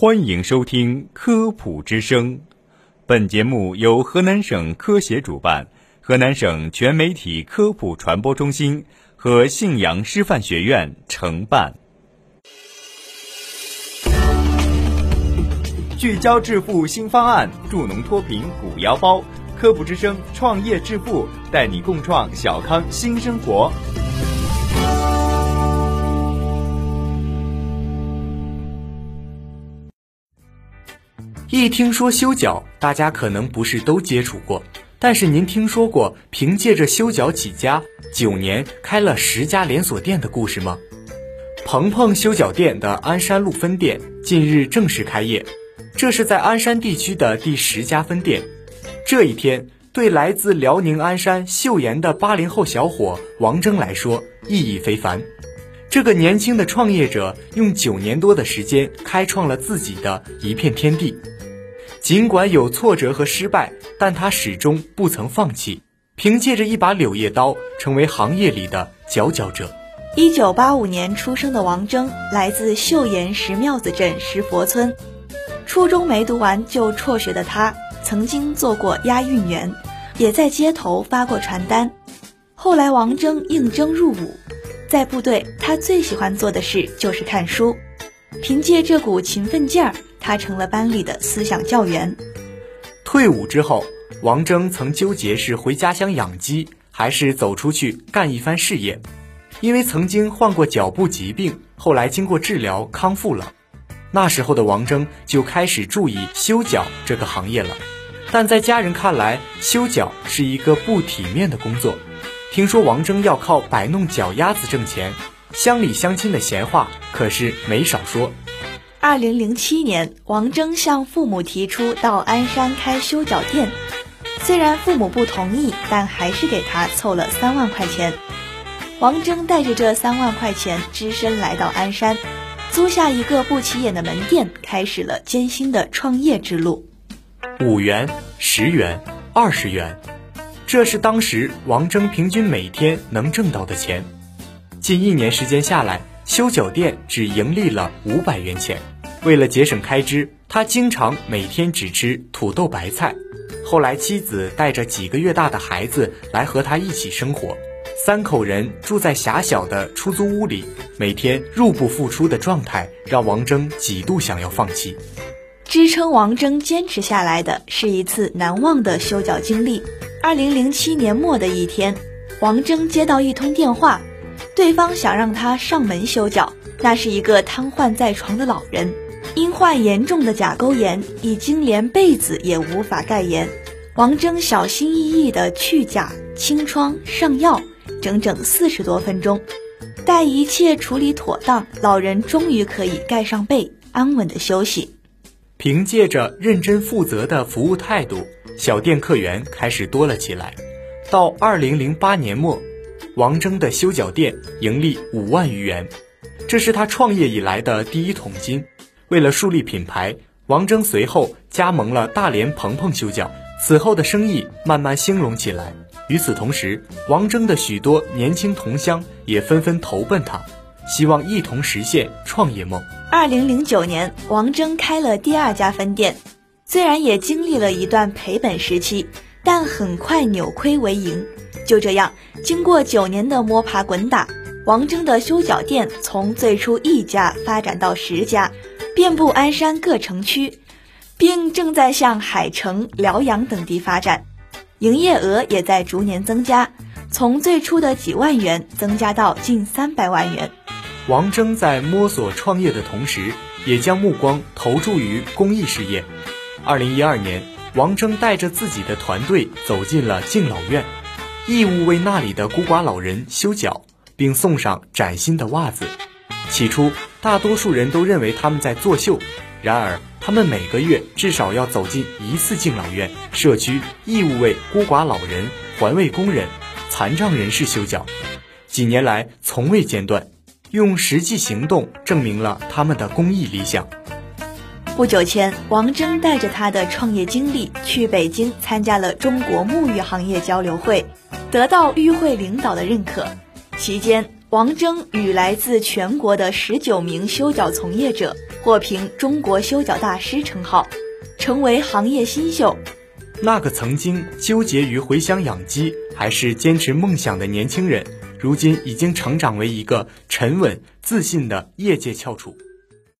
欢迎收听《科普之声》，本节目由河南省科协主办，河南省全媒体科普传播中心和信阳师范学院承办。聚焦致富新方案，助农脱贫鼓腰包。科普之声创业致富，带你共创小康新生活。一听说修脚，大家可能不是都接触过，但是您听说过凭借着修脚起家，九年开了十家连锁店的故事吗？鹏鹏修脚店的鞍山路分店近日正式开业，这是在鞍山地区的第十家分店。这一天对来自辽宁鞍山岫岩的八零后小伙王峥来说意义非凡。这个年轻的创业者用九年多的时间开创了自己的一片天地。尽管有挫折和失败，但他始终不曾放弃，凭借着一把柳叶刀，成为行业里的佼佼者。一九八五年出生的王峥，来自岫岩石庙子镇石佛村，初中没读完就辍学的他，曾经做过押运员，也在街头发过传单。后来，王峥应征入伍，在部队，他最喜欢做的事就是看书，凭借这股勤奋劲儿。他成了班里的思想教员。退伍之后，王峥曾纠结是回家乡养鸡，还是走出去干一番事业。因为曾经患过脚部疾病，后来经过治疗康复了。那时候的王峥就开始注意修脚这个行业了。但在家人看来，修脚是一个不体面的工作。听说王峥要靠摆弄脚丫子挣钱，乡里乡亲的闲话可是没少说。二零零七年，王峥向父母提出到鞍山开修脚店，虽然父母不同意，但还是给他凑了三万块钱。王峥带着这三万块钱，只身来到鞍山，租下一个不起眼的门店，开始了艰辛的创业之路。五元、十元、二十元，这是当时王峥平均每天能挣到的钱。近一年时间下来。修脚店只盈利了五百元钱，为了节省开支，他经常每天只吃土豆白菜。后来妻子带着几个月大的孩子来和他一起生活，三口人住在狭小的出租屋里，每天入不敷出的状态让王峥几度想要放弃。支撑王峥坚持下来的是一次难忘的修脚经历。二零零七年末的一天，王峥接到一通电话。对方想让他上门修脚，那是一个瘫痪在床的老人，因患严重的甲沟炎，已经连被子也无法盖严。王峥小心翼翼地去甲、清创、上药，整整四十多分钟。待一切处理妥当，老人终于可以盖上被，安稳地休息。凭借着认真负责的服务态度，小店客源开始多了起来。到二零零八年末。王峥的修脚店盈利五万余元，这是他创业以来的第一桶金。为了树立品牌，王峥随后加盟了大连鹏鹏修脚，此后的生意慢慢兴隆起来。与此同时，王峥的许多年轻同乡也纷纷投奔他，希望一同实现创业梦。二零零九年，王峥开了第二家分店，虽然也经历了一段赔本时期，但很快扭亏为盈。就这样，经过九年的摸爬滚打，王峥的修脚店从最初一家发展到十家，遍布鞍山各城区，并正在向海城、辽阳等地发展，营业额也在逐年增加，从最初的几万元增加到近三百万元。王峥在摸索创业的同时，也将目光投注于公益事业。二零一二年，王峥带着自己的团队走进了敬老院。义务为那里的孤寡老人修脚，并送上崭新的袜子。起初，大多数人都认为他们在作秀，然而他们每个月至少要走进一次敬老院社区，义务为孤寡老人、环卫工人、残障人士修脚。几年来从未间断，用实际行动证明了他们的公益理想。不久前，王峥带着他的创业经历去北京参加了中国沐浴行业交流会。得到与会领导的认可，期间王峥与来自全国的十九名修脚从业者获评中国修脚大师称号，成为行业新秀。那个曾经纠结于回乡养鸡还是坚持梦想的年轻人，如今已经成长为一个沉稳自信的业界翘楚。